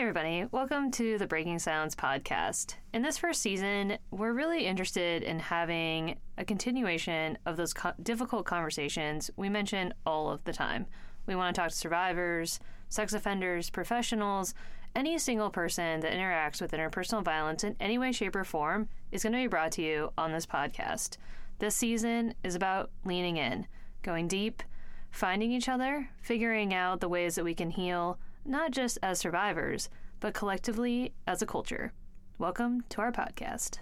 Everybody. Welcome to the Breaking Silence podcast. In this first season, we're really interested in having a continuation of those co- difficult conversations we mention all of the time. We want to talk to survivors, sex offenders, professionals, any single person that interacts with interpersonal violence in any way, shape, or form is going to be brought to you on this podcast. This season is about leaning in, going deep, finding each other, figuring out the ways that we can heal, not just as survivors, but collectively as a culture. Welcome to our podcast.